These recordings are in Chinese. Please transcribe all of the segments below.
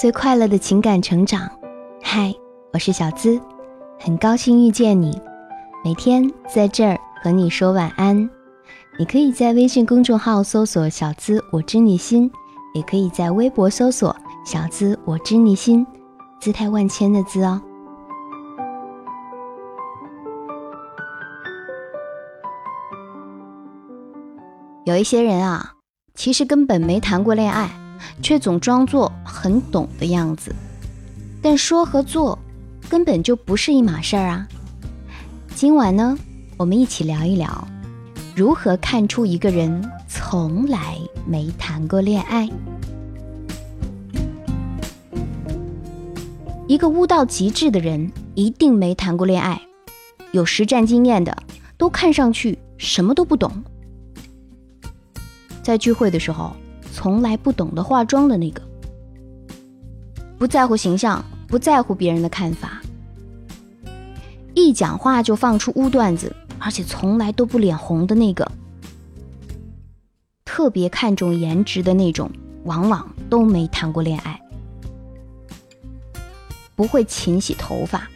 最快乐的情感成长。嗨，我是小资，很高兴遇见你。每天在这儿和你说晚安。你可以在微信公众号搜索“小资我知你心”，也可以在微博搜索“小资我知你心”，姿态万千的“资”哦。有一些人啊，其实根本没谈过恋爱，却总装作很懂的样子，但说和做根本就不是一码事儿啊。今晚呢，我们一起聊一聊，如何看出一个人从来没谈过恋爱。一个悟到极致的人，一定没谈过恋爱。有实战经验的，都看上去什么都不懂。在聚会的时候，从来不懂得化妆的那个，不在乎形象，不在乎别人的看法，一讲话就放出污段子，而且从来都不脸红的那个，特别看重颜值的那种，往往都没谈过恋爱，不会勤洗头发，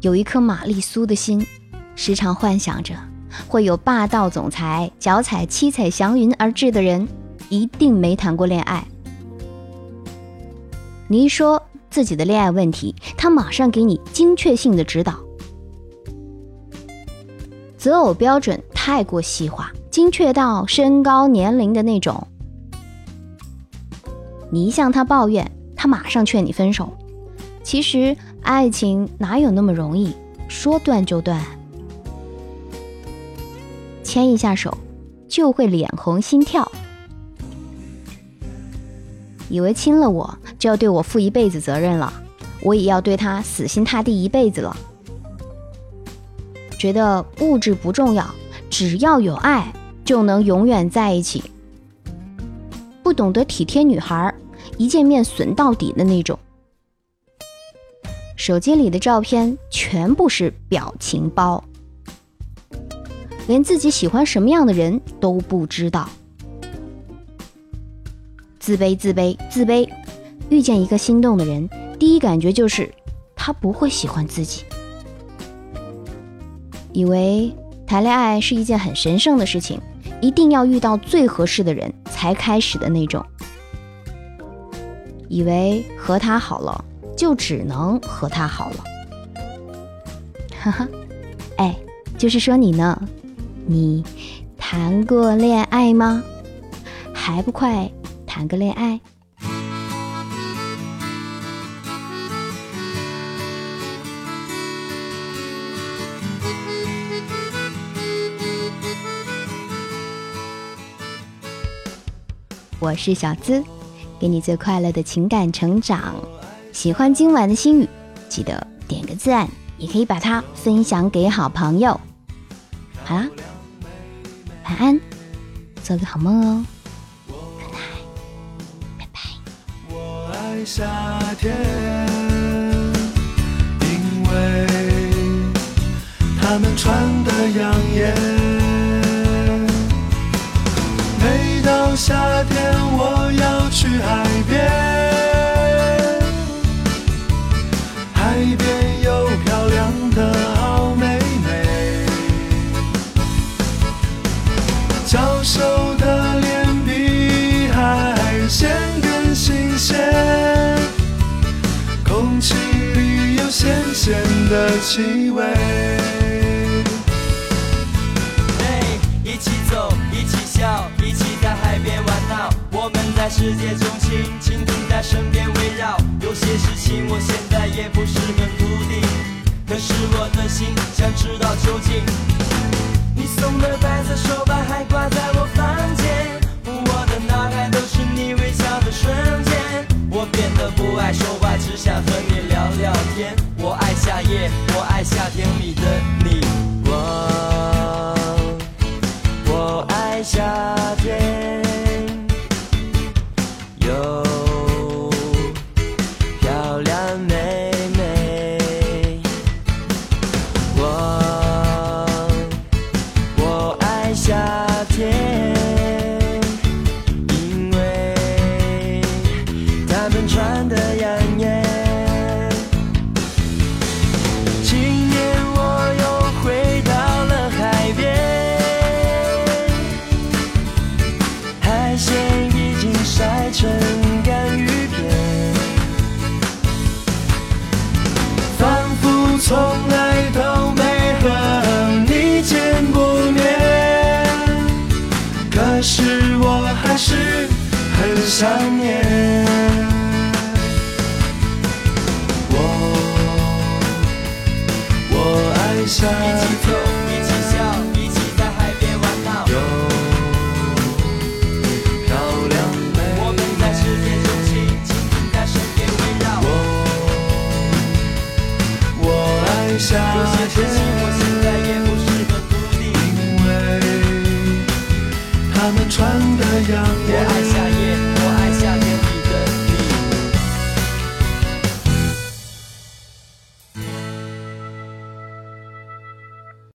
有一颗玛丽苏的心，时常幻想着。会有霸道总裁脚踩七彩祥云而至的人，一定没谈过恋爱。你一说自己的恋爱问题，他马上给你精确性的指导。择偶标准太过细化，精确到身高、年龄的那种。你一向他抱怨，他马上劝你分手。其实爱情哪有那么容易，说断就断。牵一下手，就会脸红心跳，以为亲了我就要对我负一辈子责任了，我也要对他死心塌地一辈子了。觉得物质不重要，只要有爱就能永远在一起。不懂得体贴女孩，一见面损到底的那种。手机里的照片全部是表情包。连自己喜欢什么样的人都不知道，自卑，自卑，自卑。遇见一个心动的人，第一感觉就是他不会喜欢自己。以为谈恋爱是一件很神圣的事情，一定要遇到最合适的人才开始的那种。以为和他好了，就只能和他好了。哈哈，哎，就是说你呢。你谈过恋爱吗？还不快谈个恋爱！我是小资，给你最快乐的情感成长。喜欢今晚的心语，记得点个赞，也可以把它分享给好朋友。好啦。晚安，做个好梦哦。Good night，拜拜。我爱夏天，因为他们穿的养眼。每到夏天，我要去海咸咸的气味。嘿一起走，一起笑，一起在海边玩闹。我们在世界中心，倾听在身边围绕。有些事情我现在也不是很笃定，可是我的心想知道究竟。你送的白色手夏天里的你，我，我爱夏天，有漂亮妹妹，我，我爱夏天，因为她们。一起哭一起笑一起在海边玩闹。漂亮妹我们在世界身边围绕。我我爱上些我现在也不因为他们穿的